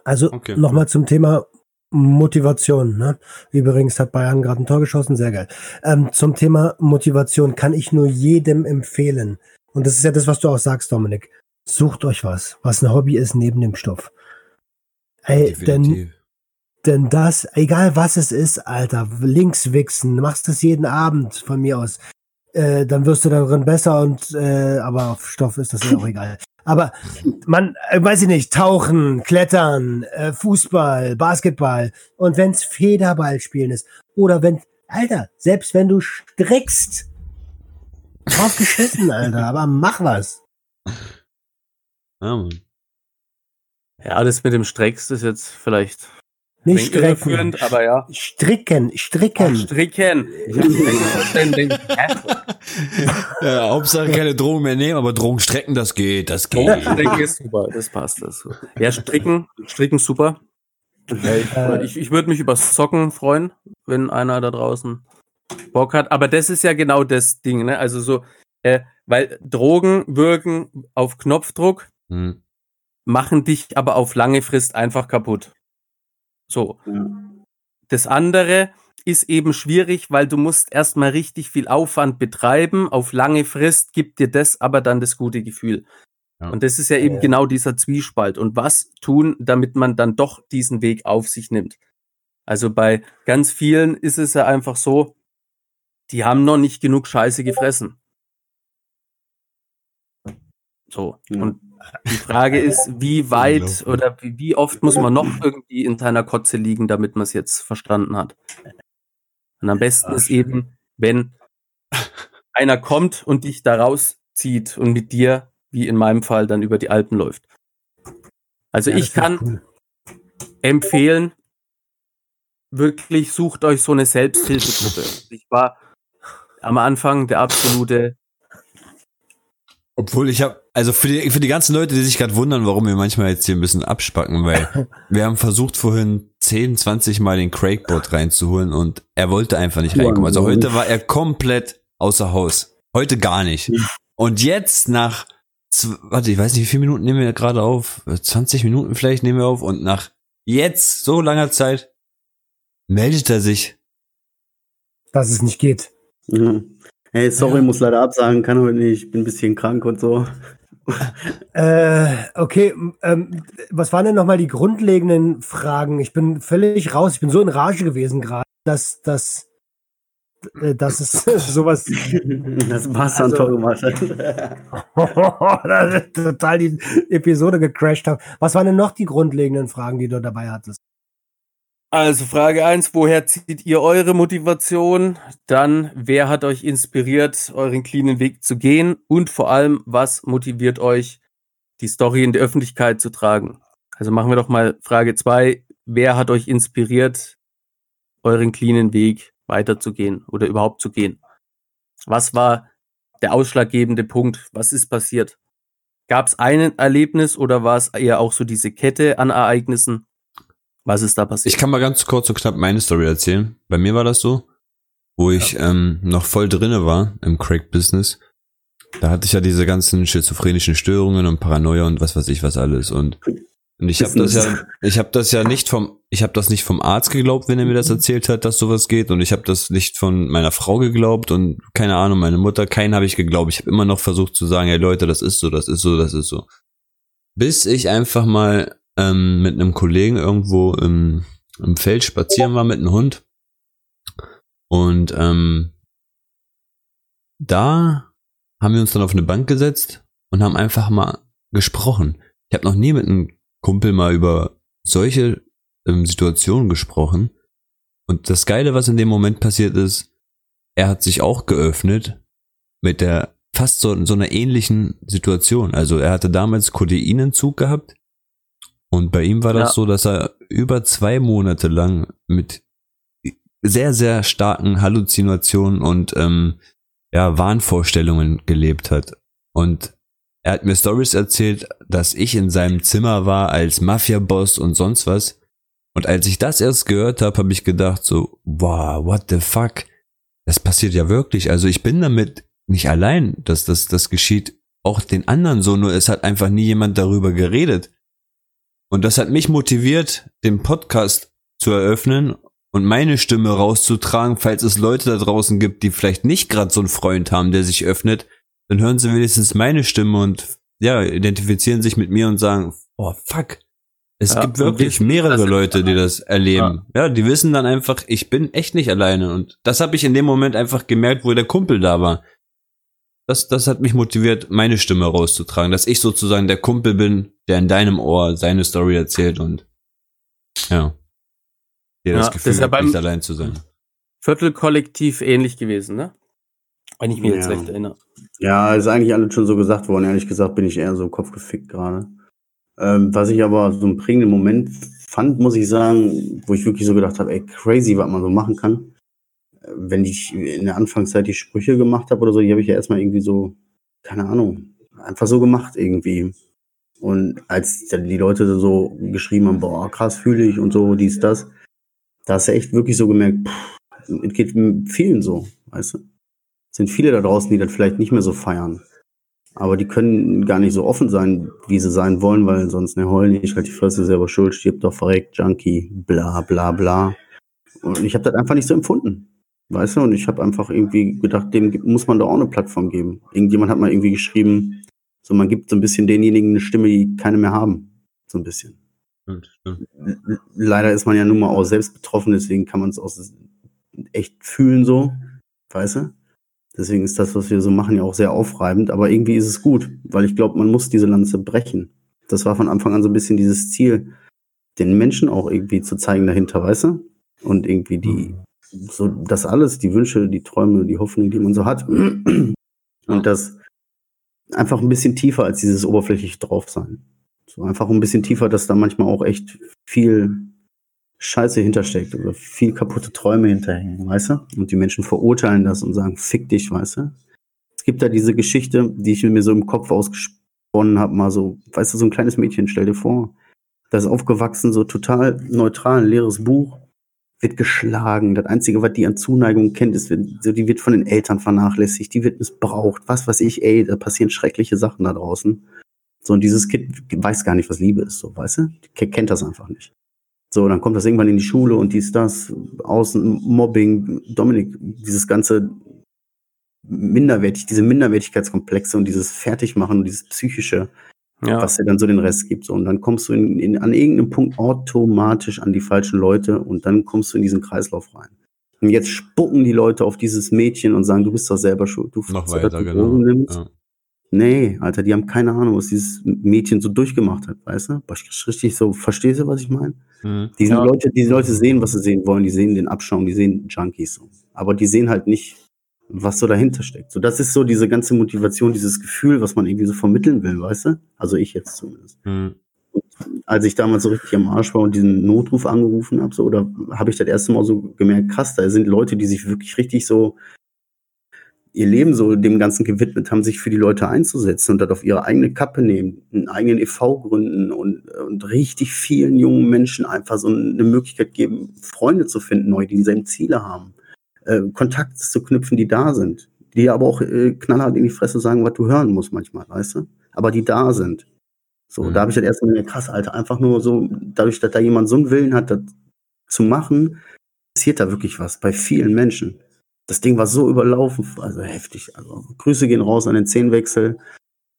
Also Okay. nochmal zum Thema Motivation. Ne? Übrigens hat Bayern gerade ein Tor geschossen, sehr geil. Ähm, zum Thema Motivation kann ich nur jedem empfehlen. Und das ist ja das, was du auch sagst, Dominik. Sucht euch was, was ein Hobby ist neben dem Stoff. Ey, denn, denn das, egal was es ist, Alter, links wichsen, machst es jeden Abend von mir aus. Äh, dann wirst du darin besser und äh, aber auf Stoff ist das ja auch *laughs* egal. Aber man, äh, weiß ich nicht, tauchen, klettern, äh, Fußball, Basketball und wenn's Federball spielen ist oder wenn, Alter, selbst wenn du strickst, drauf geschissen, Alter, aber mach was. Ja, Mann. Ja, das mit dem Strecks ist jetzt vielleicht Nicht strecken. aber ja. Stricken, Ach, stricken. stricken. Verstanden, hä? *laughs* Ja, Hauptsache keine Drogen mehr nehmen, aber Drogen strecken, das geht, das geht. Oh, stricken ist super, das passt. Das so. Ja, stricken, stricken super. Ja, Äh. ich, ich würde mich über Socken freuen, wenn einer da draußen Bock hat. Aber das ist ja genau das Ding, ne? Also so, äh, weil Drogen wirken auf Knopfdruck, Hm. machen dich aber auf lange Frist einfach kaputt. So. Ja. Das andere ist eben schwierig, weil du musst erstmal richtig viel Aufwand betreiben. Auf lange Frist gibt dir das aber dann das gute Gefühl. Ja. Und das ist ja eben Ja. genau dieser Zwiespalt. Und was tun, damit man dann doch diesen Weg auf sich nimmt? Also bei ganz vielen ist es ja einfach so, die haben noch nicht genug Scheiße gefressen. So. Ja. Und die Frage ist, wie *laughs* weit oder wie, wie oft muss man noch irgendwie in seiner Kotze liegen, damit man es jetzt verstanden hat? Und am besten ist eben, wenn *laughs* einer kommt und dich da rauszieht und mit dir, wie in meinem Fall, dann über die Alpen läuft. Also Ja, ich kann cool. empfehlen, wirklich sucht euch so eine Selbsthilfegruppe. Ich war am Anfang der absolute, Obwohl ich habe, also für die, für die ganzen Leute, die sich gerade wundern, warum wir manchmal jetzt hier ein bisschen abspacken, weil *laughs* wir haben versucht vorhin 10, 20 Mal den Craigbot reinzuholen und er wollte einfach nicht reinkommen. Also heute war er komplett außer Haus. Heute gar nicht. Und jetzt nach, warte, ich weiß nicht, wie viele Minuten nehmen wir gerade auf? 20 Minuten vielleicht nehmen wir auf und nach jetzt so langer Zeit meldet er sich. Dass es nicht geht. Mhm. Hey, sorry, muss leider absagen, kann heute nicht, ich bin ein bisschen krank und so. *laughs* Äh, okay, ähm, was waren denn nochmal die grundlegenden Fragen? Ich bin völlig raus. Ich bin so in Rage gewesen gerade, dass, dass, äh, dass es *laughs* sowas *laughs* Das dann Also- toll gemacht. hat. total die Episode gecrashed haben. Was waren denn noch die grundlegenden Fragen, die du dabei hattest? Also Frage eins: woher zieht ihr eure Motivation? Dann, wer hat euch inspiriert, euren cleanen Weg zu gehen? Und vor allem, was motiviert euch, die Story in die Öffentlichkeit zu tragen? Also machen wir doch mal Frage zwei: wer hat euch inspiriert, euren cleanen Weg weiterzugehen oder überhaupt zu gehen? Was war der ausschlaggebende Punkt? Was ist passiert? Gab es ein Erlebnis oder war es eher auch so diese Kette an Ereignissen? Was ist da passiert? Ich kann mal ganz kurz und knapp meine Story erzählen. Bei mir war das so, wo ich ähm, noch voll drinne war im Crack-Business. Da hatte ich ja diese ganzen schizophrenischen Störungen und Paranoia und was weiß ich was alles. Und, und ich habe das ja, ich habe das ja nicht vom, ich habe das nicht vom Arzt geglaubt, wenn er mir das erzählt hat, dass sowas geht. Und ich habe das nicht von meiner Frau geglaubt und keine Ahnung, meine Mutter, keinen habe ich geglaubt. Ich habe immer noch versucht zu sagen, hey Leute, das ist so, das ist so, das ist so. Bis ich einfach mal ähm, mit einem Kollegen irgendwo im, im Feld spazieren war mit einem Hund. Und ähm, da haben wir uns dann auf eine Bank gesetzt und haben einfach mal gesprochen. Ich habe noch nie mit einem Kumpel mal über solche ähm, Situationen gesprochen. Und das Geile, was in dem Moment passiert ist, er hat sich auch geöffnet mit der fast so, so einer ähnlichen Situation. Also er hatte damals Kodeinentzug gehabt und bei ihm war das Ja. so, dass er über zwei Monate lang mit sehr, sehr starken Halluzinationen und ähm, ja, Wahnvorstellungen gelebt hat. Und er hat mir Stories erzählt, dass ich in seinem Zimmer war als Mafia-Boss und sonst was. Und als ich das erst gehört habe, habe ich gedacht so, wow, what the fuck? Das passiert ja wirklich. Also ich bin damit nicht allein, dass das, das geschieht auch den anderen so, nur es hat einfach nie jemand darüber geredet. Und das hat mich motiviert, den Podcast zu eröffnen und meine Stimme rauszutragen, falls es Leute da draußen gibt, die vielleicht nicht gerade so einen Freund haben, der sich öffnet, dann hören sie wenigstens meine Stimme und ja, identifizieren sich mit mir und sagen, oh fuck, es Ja, gibt wirklich mehrere Leute, die das erleben. Ja. die wissen dann einfach, ich bin echt nicht alleine und das habe ich in dem Moment einfach gemerkt, wo der Kumpel da war. Das, das hat mich motiviert, meine Stimme rauszutragen, dass ich sozusagen der Kumpel bin, der in deinem Ohr seine Story erzählt und ja, dir Ja, das das Gefühl ist ja hat, nicht allein zu sein. Viertelkollektiv ähnlich gewesen, ne? Wenn ich mich jetzt Ja. recht erinnere. Ja, ist eigentlich alles schon so gesagt worden. Ehrlich gesagt bin ich eher so kopfgefickt gerade. Ähm, was ich aber so einen prägenden Moment fand, muss ich sagen, wo ich wirklich so gedacht habe, ey, crazy, was man so machen kann. Wenn ich in der Anfangszeit die Sprüche gemacht habe oder so, die habe ich ja erstmal irgendwie so, keine Ahnung, einfach so gemacht irgendwie. Und als dann die Leute so geschrieben haben, boah, krass fühle ich und so, dies, das, da hast du echt wirklich so gemerkt, pff, es geht vielen so, weißt du sind viele da draußen, die das vielleicht nicht mehr so feiern. Aber die können gar nicht so offen sein, wie sie sein wollen, weil sonst ne heulen nicht, halt die Fresse selber schuld, stirbt doch verreckt, Junkie, bla bla bla. Und ich habe das einfach nicht so empfunden. Weißt du, und ich habe einfach irgendwie gedacht, dem muss man da auch eine Plattform geben. Irgendjemand hat mal irgendwie geschrieben, so man gibt so ein bisschen denjenigen eine Stimme, die keine mehr haben. So ein bisschen. Stimmt, stimmt. L- Leider ist man ja nun mal auch selbst betroffen, deswegen kann man es auch echt fühlen so, weißt du? Deswegen ist das, was wir so machen, ja auch sehr aufreibend, aber irgendwie ist es gut, weil ich glaube, man muss diese Lanze brechen. Das war von Anfang an so ein bisschen dieses Ziel, den Menschen auch irgendwie zu zeigen dahinter, weißt du? Und irgendwie die, so das alles, die Wünsche, die Träume, die Hoffnung, die man so hat. Und das einfach ein bisschen tiefer als dieses oberflächlich drauf sein. So einfach ein bisschen tiefer, dass da manchmal auch echt viel Scheiße hintersteckt oder viel kaputte Träume hinterhängen, weißt du? Und die Menschen verurteilen das und sagen, fick dich, weißt du? Es gibt da diese Geschichte, die ich mir so im Kopf ausgesponnen habe, mal so, weißt du, so ein kleines Mädchen, stell dir vor, das ist aufgewachsen, so total neutral, ein leeres Buch, wird geschlagen. Das Einzige, was die an Zuneigung kennt, ist, die wird von den Eltern vernachlässigt, die wird missbraucht, was weiß ich, ey, da passieren schreckliche Sachen da draußen. So, und dieses Kind weiß gar nicht, was Liebe ist, so, weißt du? Die kennt das einfach nicht. So, dann kommt das irgendwann in die Schule und dies, das, Außen, Mobbing, Dominik, dieses ganze minderwertig, diese Minderwertigkeitskomplexe und dieses Fertigmachen und dieses psychische, Ja. was dir dann so den Rest gibt. So, und dann kommst du in, in, an irgendeinem Punkt automatisch an die falschen Leute und dann kommst du in diesen Kreislauf rein. Und jetzt spucken die Leute auf dieses Mädchen und sagen, du bist doch selber schuld. Du Noch weiter, du genau. Nimmst. Ja. Nee, Alter, die haben keine Ahnung, was dieses Mädchen so durchgemacht hat, weißt du? Richtig so, verstehst du, was ich meine? Mhm. Diese Ja. Leute, diese Leute sehen, was sie sehen wollen, die sehen den Abschaum, die sehen Junkies so. Aber die sehen halt nicht, was so dahinter steckt. So, das ist so diese ganze Motivation, dieses Gefühl, was man irgendwie so vermitteln will, weißt du? Also ich jetzt zumindest. Mhm. Als ich damals so richtig am Arsch war und diesen Notruf angerufen habe, so, oder habe ich das erste Mal so gemerkt, krass, da sind Leute, die sich wirklich richtig so ihr Leben so dem Ganzen gewidmet haben, sich für die Leute einzusetzen und das auf ihre eigene Kappe nehmen, einen eigenen e.V. gründen und, und richtig vielen jungen Menschen einfach so eine Möglichkeit geben, Freunde zu finden, neu, die dieselben Ziele haben, äh, Kontakte zu knüpfen, die da sind, die aber auch äh, knallhart in die Fresse sagen, was du hören musst manchmal, weißt du? Aber die da sind. So, Mhm. da habe ich das erstmal gemerkt, krass, Alter, einfach nur so, dadurch, dass da jemand so einen Willen hat, das zu machen, passiert da wirklich was bei vielen Menschen. Das Ding war so überlaufen, also heftig. Also Grüße gehen raus an den Zehnwechsel.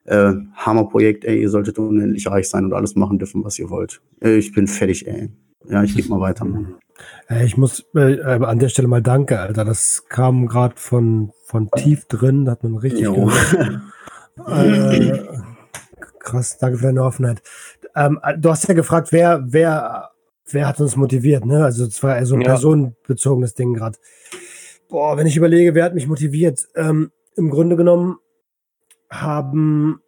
Äh, Hammerprojekt, ey, ihr solltet unendlich reich sein und alles machen dürfen, was ihr wollt. Äh, ich bin fertig, ey. Ja, ich gebe mal weiter. Mann. *laughs* Äh, Ich muss äh, äh, an der Stelle mal danke, Alter. Das kam gerade von, von tief drin, hat man richtig *laughs* äh, krass, danke für deine Offenheit. Ähm, äh, du hast ja gefragt, wer, wer, wer hat uns motiviert, ne? Also es war so ein Ja. personenbezogenes Ding gerade. Boah, wenn ich überlege, wer hat mich motiviert? Ähm, Im Grunde genommen haben,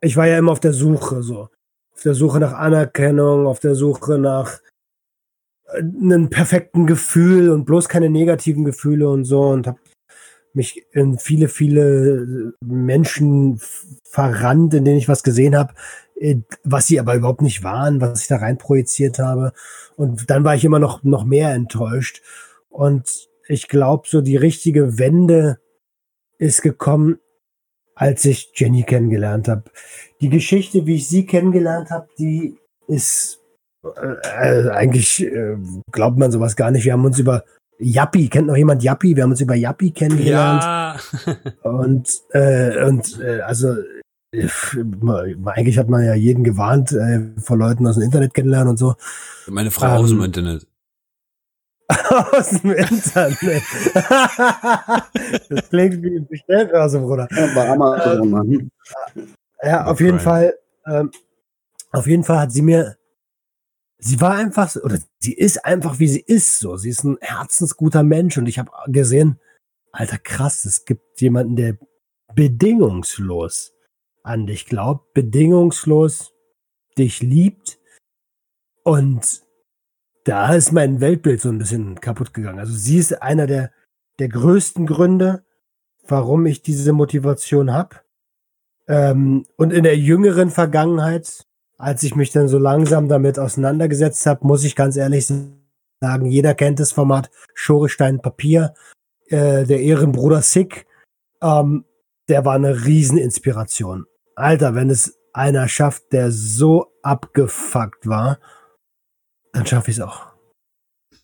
ich war ja immer auf der Suche, so. Auf der Suche nach Anerkennung, auf der Suche nach äh, einem perfekten Gefühl und bloß keine negativen Gefühle und so und habe mich in viele, viele Menschen f- verrannt, in denen ich was gesehen habe, äh, was sie aber überhaupt nicht waren, was ich da rein projiziert habe. Und dann war ich immer noch, noch mehr enttäuscht. Und ich glaube, so die richtige Wende ist gekommen, als ich Jenny kennengelernt habe. Die Geschichte, wie ich sie kennengelernt habe, die ist äh, eigentlich äh, glaubt man sowas gar nicht. Wir haben uns über Yappi, kennt noch jemand Yappi? Wir haben uns über Yappi kennengelernt. Ja. Und, äh, und äh, also äh, eigentlich hat man ja jeden gewarnt äh, vor Leuten aus dem Internet kennenlernen und so. Meine Frau aus dem Ähm, Internet. *laughs* aus dem Internet. *laughs* das klingt wie ein Bestellbörse, Bruder. Ja, Amazon, Mann. Ja, auf jeden Fall, ähm, auf jeden Fall hat sie mir, sie war einfach, oder sie ist einfach, wie sie ist, so. Sie ist ein herzensguter Mensch und ich habe gesehen, alter krass, es gibt jemanden, der bedingungslos an dich glaubt, bedingungslos dich liebt und da ist mein Weltbild so ein bisschen kaputt gegangen. Also sie ist einer der, der größten Gründe, warum ich diese Motivation habe. Ähm, und in der jüngeren Vergangenheit, als ich mich dann so langsam damit auseinandergesetzt habe, muss ich ganz ehrlich sagen, jeder kennt das Format Schorestein Papier, äh, der Ehrenbruder Sick, ähm, der war eine Rieseninspiration. Alter, wenn es einer schafft, der so abgefuckt war, dann schaffe ich es auch.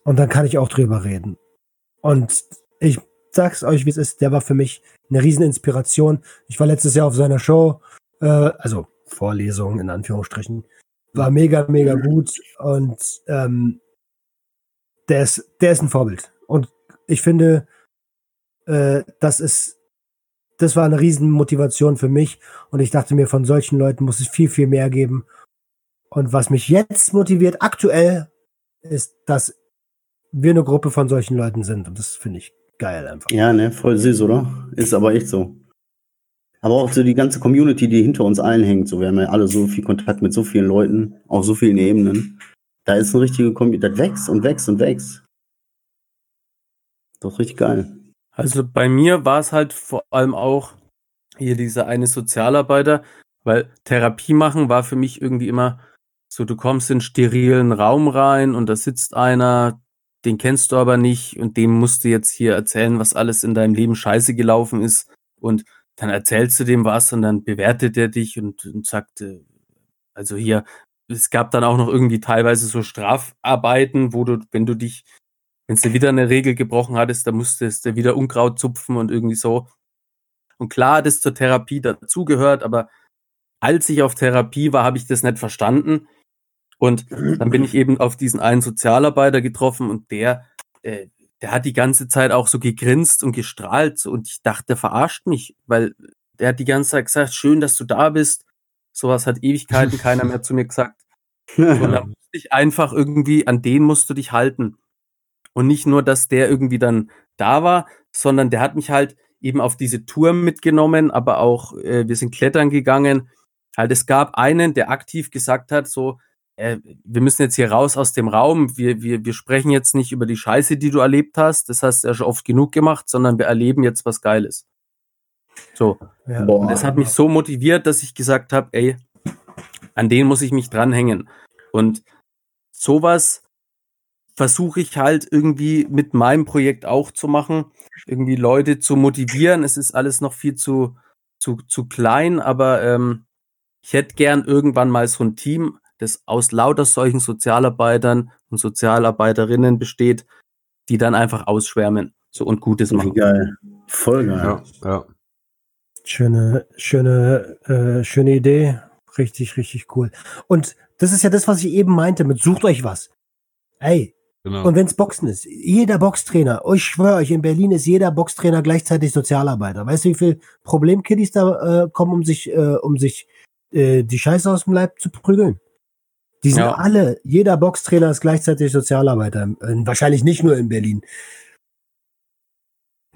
Und dann kann ich auch drüber reden. Und ich sag's euch, wie es ist, der war für mich eine Rieseninspiration. Ich war letztes Jahr auf seiner Show, äh, also Vorlesung in Anführungsstrichen. War mega, mega gut und ähm, der ist, der ist ein Vorbild. Und ich finde, äh, das ist, das war eine Riesenmotivation für mich. Und ich dachte mir, von solchen Leuten muss es viel, viel mehr geben. Und was mich jetzt motiviert, aktuell, ist, dass wir eine Gruppe von solchen Leuten sind. Und das finde ich geil einfach. Ja, ne, voll süß, oder? Ist aber echt so. Aber auch so die ganze Community, die hinter uns allen hängt. So, wir haben ja alle so viel Kontakt mit so vielen Leuten, auf so vielen Ebenen. Da ist eine richtige Community, das wächst und wächst und wächst. Doch richtig geil. Also bei mir war es halt vor allem auch hier dieser eine Sozialarbeiter, weil Therapie machen war für mich irgendwie immer so, du kommst in einen sterilen Raum rein und da sitzt einer, den kennst du aber nicht und dem musst du jetzt hier erzählen, was alles in deinem Leben scheiße gelaufen ist und dann erzählst du dem was und dann bewertet er dich und, und sagt, äh, also hier, es gab dann auch noch irgendwie teilweise so Strafarbeiten, wo du, wenn du dich, wenn du wieder eine Regel gebrochen hattest, dann musstest du wieder Unkraut zupfen und irgendwie so. Und klar, das zur Therapie dazugehört, aber als ich auf Therapie war, habe ich das nicht verstanden. Und dann bin ich *clears throat* eben auf diesen einen Sozialarbeiter getroffen und der, äh, der hat die ganze Zeit auch so gegrinst und gestrahlt und ich dachte, der verarscht mich, weil der hat die ganze Zeit gesagt, schön, dass du da bist. Sowas hat Ewigkeiten keiner mehr zu mir gesagt. Und da *laughs* musste ich einfach irgendwie, an den musst du dich halten. Und nicht nur, dass der irgendwie dann da war, sondern der hat mich halt eben auf diese Tour mitgenommen, aber auch, äh, wir sind klettern gegangen. Halt, es gab einen, der aktiv gesagt hat, so, äh, wir müssen jetzt hier raus aus dem Raum. Wir, wir, wir sprechen jetzt nicht über die Scheiße, die du erlebt hast. Das hast du ja schon oft genug gemacht, sondern wir erleben jetzt was Geiles. So. Ja. Und das hat mich so motiviert, dass ich gesagt habe, ey, an den muss ich mich dranhängen. Und sowas versuche ich halt irgendwie mit meinem Projekt auch zu machen, irgendwie Leute zu motivieren. Es ist alles noch viel zu, zu, zu klein, aber ähm, ich hätte gern irgendwann mal so ein Team, das aus lauter solchen Sozialarbeitern und Sozialarbeiterinnen besteht, die dann einfach ausschwärmen so und Gutes machen. geil. Voll geil. Ja, ja. Schöne, schöne, äh, schöne Idee. Richtig, richtig cool. Und das ist ja das, was ich eben meinte mit sucht euch was. Ey, Genau. und wenn's Boxen ist, jeder Boxtrainer, ich schwöre euch, in Berlin ist jeder Boxtrainer gleichzeitig Sozialarbeiter. Weißt du, wie viel Problemkiddies da äh, kommen, um sich, äh, um sich äh, die Scheiße aus dem Leib zu prügeln? Die sind Ja. alle, jeder Boxtrainer ist gleichzeitig Sozialarbeiter. Wahrscheinlich nicht nur in Berlin.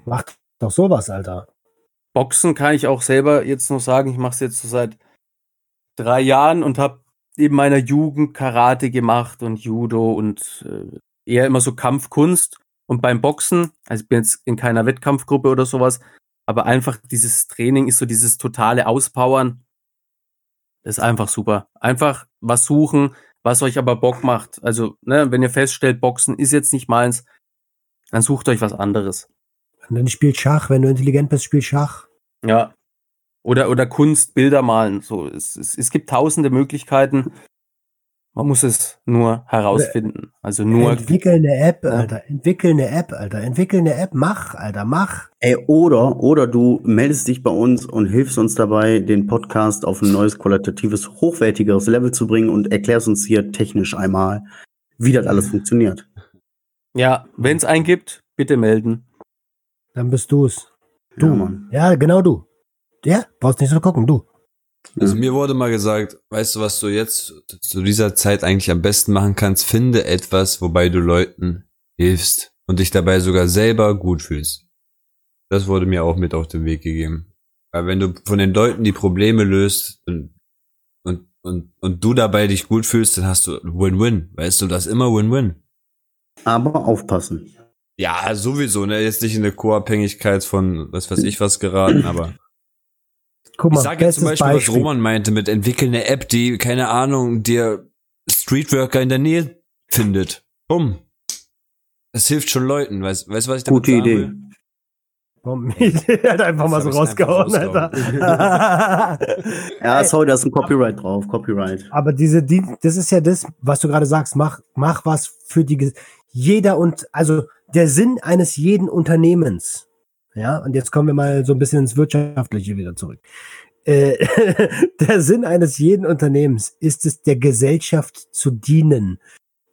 Macht doch sowas, Alter. Boxen kann ich auch selber jetzt noch sagen, ich mache es jetzt so seit drei Jahren und habe in meiner Jugend Karate gemacht und Judo und äh, eher immer so Kampfkunst. Und beim Boxen, also ich bin jetzt in keiner Wettkampfgruppe oder sowas, aber einfach dieses Training ist so dieses totale Auspowern. Ist einfach super. Einfach was suchen, was euch aber Bock macht. Also, ne, wenn ihr feststellt, Boxen ist jetzt nicht meins, dann sucht euch was anderes. Und dann spielt Schach, wenn du intelligent bist, spiel Schach. Ja. Oder, oder Kunst, Bilder malen. So, es, es, es gibt tausende Möglichkeiten. Man muss es nur herausfinden. Also nur. Entwickel eine App, Ja. Alter. Entwickel eine App, Alter. Entwickel eine App. Mach, Alter, mach. Ey, oder, oder du meldest dich bei uns und hilfst uns dabei, den Podcast auf ein neues, qualitatives, hochwertigeres Level zu bringen und erklärst uns hier technisch einmal, wie das alles funktioniert. Ja, wenn es einen gibt, bitte melden. Dann bist du's. Du, Du. Mann. Ja, genau du. Ja, brauchst nicht so gucken, du. Also mir wurde mal gesagt, weißt du, was du jetzt zu dieser Zeit eigentlich am besten machen kannst? Finde etwas, wobei du Leuten hilfst und dich dabei sogar selber gut fühlst. Das wurde mir auch mit auf den Weg gegeben. Weil wenn du von den Leuten die Probleme löst und, und, und, und du dabei dich gut fühlst, dann hast du Win-Win. Weißt du, das ist immer Win-Win. Aber aufpassen. Ja, sowieso, ne? Jetzt nicht in eine Co-Abhängigkeit von was weiß ich was geraten, aber Guck Ich mal, sage jetzt zum bestes Beispiel, was Beispiel. Roman meinte, mit entwickeln eine App, die, keine Ahnung, dir Streetworker in der Nähe findet. Bumm. Das hilft schon Leuten, weißt du, weißt, was ich damit Gute sagen Idee. will? Komm, *laughs* hat einfach mal so Das hab ich rausgehauen, Alter. Ja, sorry, da ist ein Copyright drauf. Copyright. Aber diese, die, das ist ja das, was du gerade sagst. Mach, mach was für die. Jeder und also der Sinn eines jeden Unternehmens. Ja, und jetzt kommen wir mal so ein bisschen ins Wirtschaftliche wieder zurück. Äh, *laughs* der Sinn eines jeden Unternehmens ist es, der Gesellschaft zu dienen.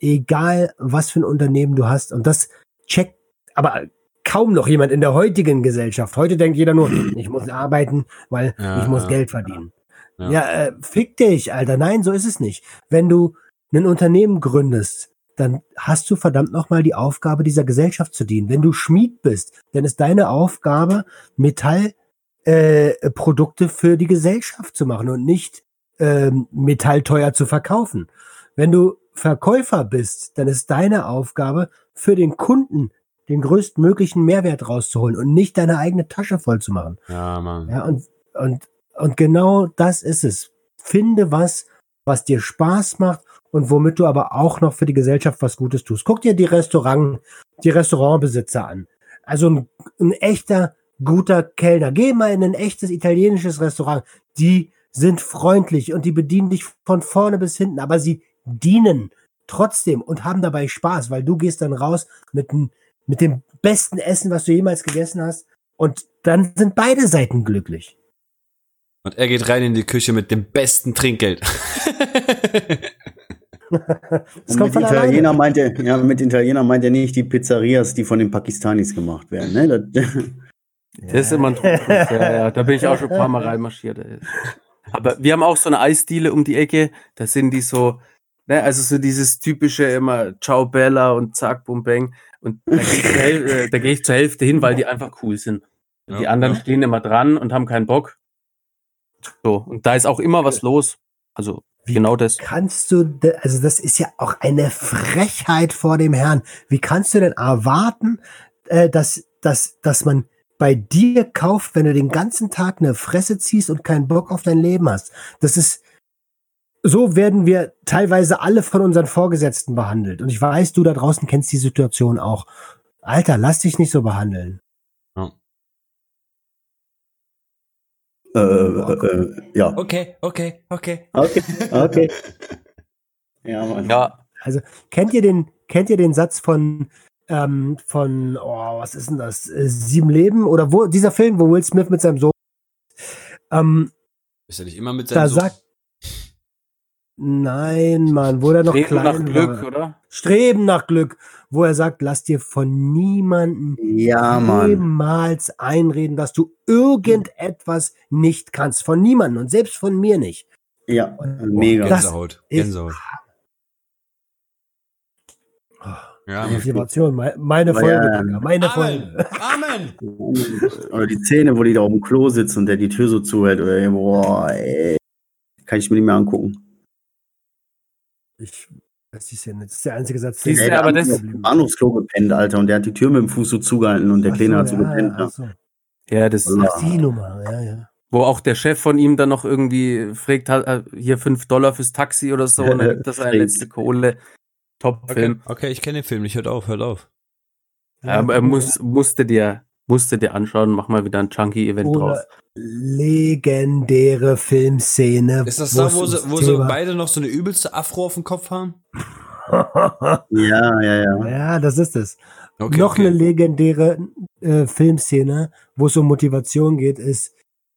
Egal, was für ein Unternehmen du hast. Und das checkt aber kaum noch jemand in der heutigen Gesellschaft. Heute denkt jeder nur, *clears throat* ich muss arbeiten, weil Ja, ich muss ja, Geld verdienen. ja. Ja, äh, fick dich, Alter. Nein, so ist es nicht. Wenn du ein Unternehmen gründest, dann hast du verdammt nochmal die Aufgabe, dieser Gesellschaft zu dienen. Wenn du Schmied bist, dann ist deine Aufgabe, Metallprodukte äh, für die Gesellschaft zu machen und nicht ähm, Metall teuer zu verkaufen. Wenn du Verkäufer bist, dann ist deine Aufgabe, für den Kunden den größtmöglichen Mehrwert rauszuholen und nicht deine eigene Tasche voll zu machen. Ja, Mann. Ja, und, und, und genau das ist es. Finde was, was dir Spaß macht und womit du aber auch noch für die Gesellschaft was Gutes tust. Guck dir die Restaurant, die Restaurantbesitzer an. Also ein, ein echter, guter Kellner. Geh mal in ein echtes italienisches Restaurant. Die sind freundlich und die bedienen dich von vorne bis hinten, aber sie dienen trotzdem und haben dabei Spaß, weil du gehst dann raus mit, mit dem besten Essen, was du jemals gegessen hast. Und dann sind beide Seiten glücklich. Und er geht rein in die Küche mit dem besten Trinkgeld. *laughs* Das mit von Italiener alleine. meint er, ja, mit Italiener meint er nicht die Pizzerias, die von den Pakistanis gemacht werden. Ne? Das, Das ist immer ein Trugschluss, ja, ja. Da bin ich auch schon ein paar Mal reinmarschiert. ey. Aber wir haben auch so eine Eisdiele um die Ecke. Da sind die so, ne, also so dieses typische immer Ciao Bella und Zack, Bum Bang. Und da gehe ich, äh, geh ich zur Hälfte hin, weil die einfach cool sind. Ja, die anderen ja. stehen immer dran und haben keinen Bock. So, und da ist auch immer was los. Also Wie genau das. Kannst du, also das ist ja auch eine Frechheit vor dem Herrn. Wie kannst du denn erwarten, äh, dass, dass, dass man bei dir kauft, wenn du den ganzen Tag eine Fresse ziehst und keinen Bock auf dein Leben hast? Das ist, so werden wir teilweise alle von unseren Vorgesetzten behandelt. Und ich weiß, du da draußen kennst die Situation auch. Alter, lass dich nicht so behandeln. Äh, äh, ja. Okay, okay, okay. Okay, okay. *laughs* Ja, Mann. Ja, Also kennt ihr den, kennt ihr den Satz von ähm, von oh, was ist denn das? Äh, Sieben Leben oder wo dieser Film, wo Will Smith mit seinem Sohn ähm, Ist er nicht immer mit da seinem Sohn? sagt Nein, Mann, wo der noch Streben nach klein Glück, war. oder? Streben nach Glück, wo er sagt, lass dir von niemandem Ja, Mann. jemals einreden, dass du irgendetwas nicht kannst. Von niemandem und selbst von mir nicht. Ja, Und- mega. Gänsehaut. Gänsehaut. Ja, Mann. Motivation, me- meine Folge, ja, meine Folge. *laughs* Amen. Oder die Szene, wo die da auf dem Klo sitzt und der die Tür so zuhält. Oder, boah, ey. Kann ich mir nicht mehr angucken. Ich, das ist ja nicht, das ist der einzige Satz, Siehst der du, aber das- ist. Bahnhofsklo gepennt, Alter. Und der hat die Tür mit dem Fuß so zugehalten und der Ach Kleine so, hat so ja, gepennt. ach Ja. so. Ja, das Ja. Ach, die Nummer, ja, ja. wo auch der Chef von ihm dann noch irgendwie fragt, hat, äh, hier fünf Dollar fürs Taxi oder so, und dann gibt er seine Stimmt. letzte *laughs* Kohle. Top-Film. Okay, okay, ich kenne den Film nicht. Hört auf, hört auf. Ja, aber er muss, musste dir, musste dir anschauen, mach mal wieder ein Chunky-Event draus. Oder legendäre Filmszene. Ist das da, wo sie, wo sie beide noch so eine übelste Afro auf dem Kopf haben? *laughs* Ja, ja, ja. ja, das ist es. Okay, Noch okay. eine legendäre äh, Filmszene, wo es um Motivation geht, ist,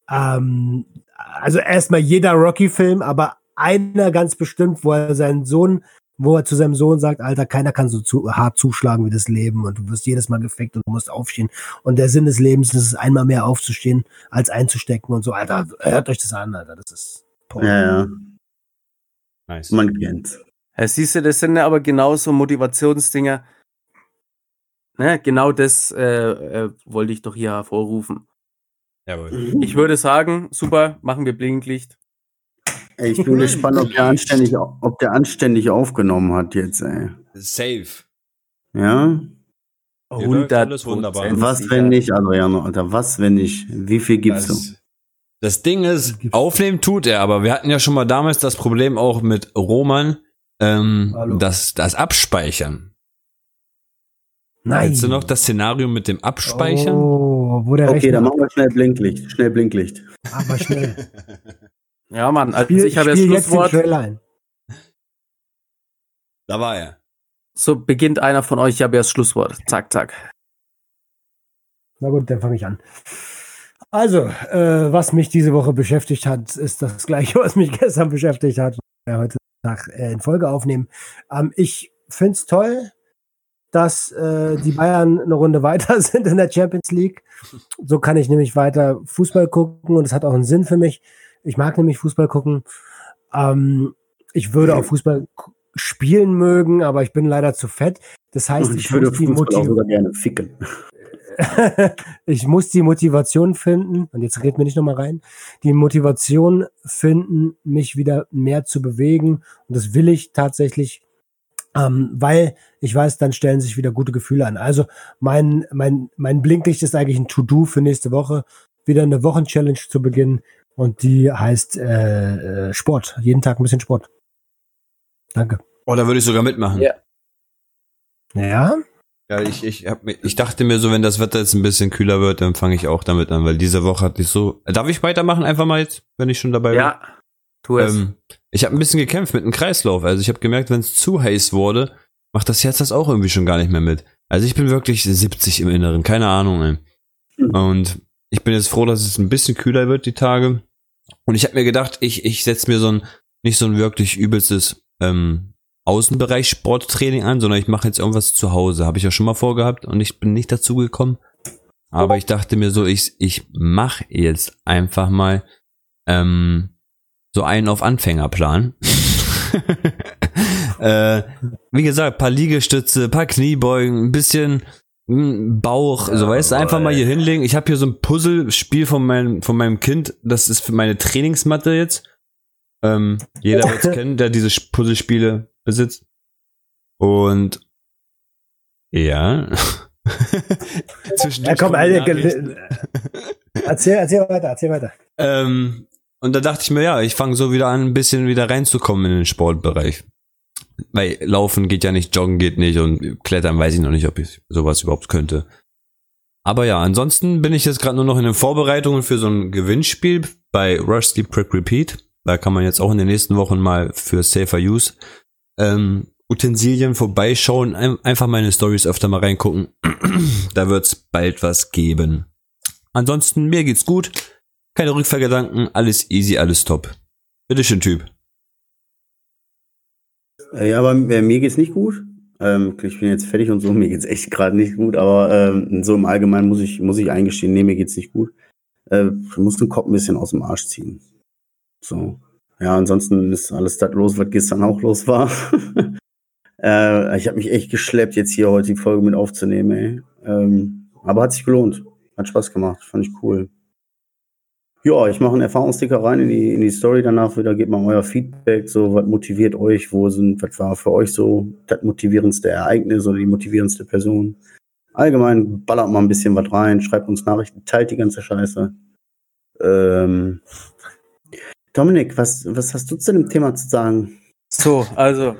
ähm, also erstmal jeder Rocky-Film, aber einer ganz bestimmt, wo er seinen Sohn, wo er zu seinem Sohn sagt, Alter, keiner kann so zu, hart zuschlagen wie das Leben und du wirst jedes Mal gefickt und du musst aufstehen. Und der Sinn des Lebens ist es, einmal mehr aufzustehen, als einzustecken und so. Alter, hört euch das an, Alter, das ist Porno. Ja, ja. Nice. Man kennt's. Ja, siehst du, das sind ja aber genauso Motivationsdinger. Ne, genau das äh, äh, wollte ich doch hier hervorrufen. Jawohl. Ich würde sagen, super, machen wir Blinklicht. Ey, ich bin gespannt, ob der anständig, ob der anständig aufgenommen hat jetzt, ey. Safe. Ja? Hier läuft 100 alles wunderbar. Was, wenn nicht, Adriano, Alter, was, wenn nicht? Wie viel gibst du? Das, das Ding ist, aufnehmen tut er, aber wir hatten ja schon mal damals das Problem auch mit Roman, ähm, Hallo. das, das Abspeichern. Nein. Kennst du noch das Szenario mit dem Abspeichern? Oh, wo der Okay, Rechner, dann machen wir schnell Blinklicht. Schnell Blinklicht. aber schnell. *laughs* Ja, Mann, also Spiel, ich habe jetzt den Schlusswort. Ein. Da war er. so beginnt einer von euch, ich habe ja das Schlusswort. Zack, zack. Na gut, dann fange ich an. Also, äh, was mich diese Woche beschäftigt hat, ist das *laughs* gleiche, was mich gestern beschäftigt hat. Wir heute Tag äh, in Folge aufnehmen. Ähm, ich finde es toll, dass äh, die Bayern eine Runde *laughs* weiter sind in der Champions League. So kann ich nämlich weiter Fußball gucken und es hat auch einen Sinn für mich. Ich mag nämlich Fußball gucken. Ähm, ich würde auch Fußball spielen mögen, aber ich bin leider zu fett. Das heißt, ich, ich würde muss die Fußball auch Motivation sogar gerne ficken. *laughs* ich muss die Motivation finden, und jetzt reden wir nicht nochmal rein, die Motivation finden, mich wieder mehr zu bewegen. Und das will ich tatsächlich, ähm, weil ich weiß, dann stellen sich wieder gute Gefühle an. Also mein, mein, mein Blinklicht ist eigentlich ein To-Do für nächste Woche, wieder eine Wochenchallenge zu beginnen. Und die heißt äh, äh, Sport. Jeden Tag ein bisschen Sport. Danke. Oh, da würde ich sogar mitmachen. Ja. Ja, Ja, ich, ich, hab, ich dachte mir so, wenn das Wetter jetzt ein bisschen kühler wird, dann fange ich auch damit an, weil diese Woche hatte ich so. Darf ich weitermachen einfach mal jetzt, wenn ich schon dabei bin? Ja, tu es. Ähm, ich habe ein bisschen gekämpft mit dem Kreislauf. Also ich habe gemerkt, wenn es zu heiß wurde, macht das Herz das auch irgendwie schon gar nicht mehr mit. Also ich bin wirklich 70 im Inneren, keine Ahnung. Ey. Hm. Und ich bin jetzt froh, dass es ein bisschen kühler wird die Tage. Und ich habe mir gedacht, ich ich setze mir so ein nicht so ein wirklich übelstes ähm, Außenbereich Sporttraining an, sondern ich mache jetzt irgendwas zu Hause. Habe ich ja schon mal vorgehabt und ich bin nicht dazu gekommen. Aber ich dachte mir so, ich ich mache jetzt einfach mal ähm, so einen auf Anfängerplan. *laughs* äh, wie gesagt, paar Liegestütze, paar Kniebeugen, ein bisschen Bauch, so weißt du, einfach mal hier hinlegen. Ich habe hier so ein Puzzlespiel von meinem, von meinem Kind, das ist für meine Trainingsmatte jetzt. Ähm, jeder *laughs* wird es kennen, der diese Puzzlespiele besitzt. Und ja. *laughs* ja komm, kommen Alter, *laughs* erzähl, erzähl weiter, erzähl weiter. Ähm, und da dachte ich mir, ja, ich fange so wieder an, ein bisschen wieder reinzukommen in den Sportbereich. Weil Laufen geht ja nicht, Joggen geht nicht und Klettern weiß ich noch nicht, ob ich sowas überhaupt könnte. Aber ja, ansonsten bin ich jetzt gerade nur noch in den Vorbereitungen für so ein Gewinnspiel bei Rusty Prep Repeat. Da kann man jetzt auch in den nächsten Wochen mal für Safer Use ähm, Utensilien vorbeischauen, ein, einfach meine Stories öfter mal reingucken. *clears throat* da wird's bald was geben. Ansonsten, mir geht's gut. Keine Rückfahrgedanken, alles easy, alles top. Bitteschön, Typ. Äh, Ja, aber äh, mir geht's nicht gut. Ähm, ich bin jetzt fertig und so, *laughs* mir geht's echt gerade nicht gut, aber ähm, so im Allgemeinen muss ich, muss ich eingestehen, nee, mir geht's nicht gut. Äh, ich muss den Kopf ein bisschen aus dem Arsch ziehen. So. Ja, ansonsten ist alles das los, was gestern auch los war. *laughs* äh, ich habe mich echt geschleppt, jetzt hier heute die Folge mit aufzunehmen, ey. Ähm, aber hat sich gelohnt. Hat Spaß gemacht, fand ich cool. Ja, ich mache einen Erfahrungsticker rein in die, in die Story danach wieder, gebt mal euer Feedback, so, was motiviert euch, wo sind, was war für euch so das motivierendste Ereignis oder die motivierendste Person. Allgemein ballert mal ein bisschen was rein, schreibt uns Nachrichten, teilt die ganze Scheiße. Ähm, Dominik, was, was hast du zu dem Thema zu sagen? So, also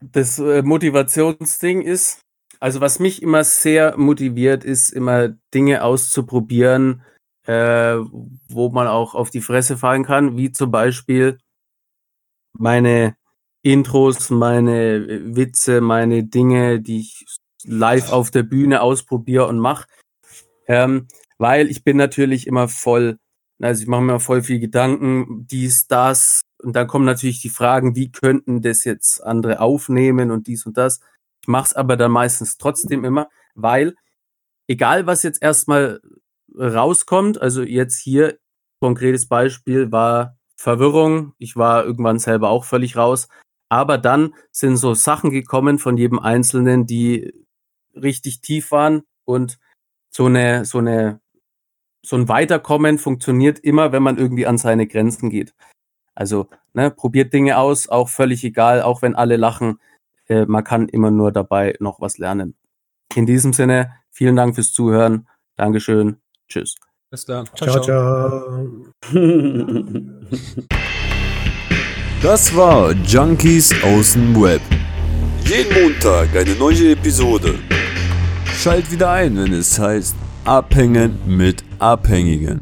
das äh, Motivationsding ist, also was mich immer sehr motiviert, ist immer Dinge auszuprobieren, äh, wo man auch auf die Fresse fallen kann, wie zum Beispiel meine Intros, meine äh, Witze, meine Dinge, die ich live auf der Bühne ausprobiere und mache. Ähm, weil ich bin natürlich immer voll, also ich mache mir voll viel Gedanken, dies, das, und dann kommen natürlich die Fragen, wie könnten das jetzt andere aufnehmen und dies und das. Ich mache es aber dann meistens trotzdem immer, weil egal was jetzt erstmal rauskommt, also jetzt hier konkretes Beispiel war Verwirrung. Ich war irgendwann selber auch völlig raus. Aber dann sind so Sachen gekommen von jedem Einzelnen, die richtig tief waren und so eine, so eine, so ein Weiterkommen funktioniert immer, wenn man irgendwie an seine Grenzen geht. Also, ne, probiert Dinge aus, auch völlig egal, auch wenn alle lachen. Äh, man kann immer nur dabei noch was lernen. In diesem Sinne, vielen Dank fürs Zuhören. Dankeschön. Tschüss. Alles klar. Ciao, ciao. *laughs* Das war Junkies aus dem Web. Jeden Montag eine neue Episode. Schalt wieder ein, wenn es heißt Abhängen mit Abhängigen.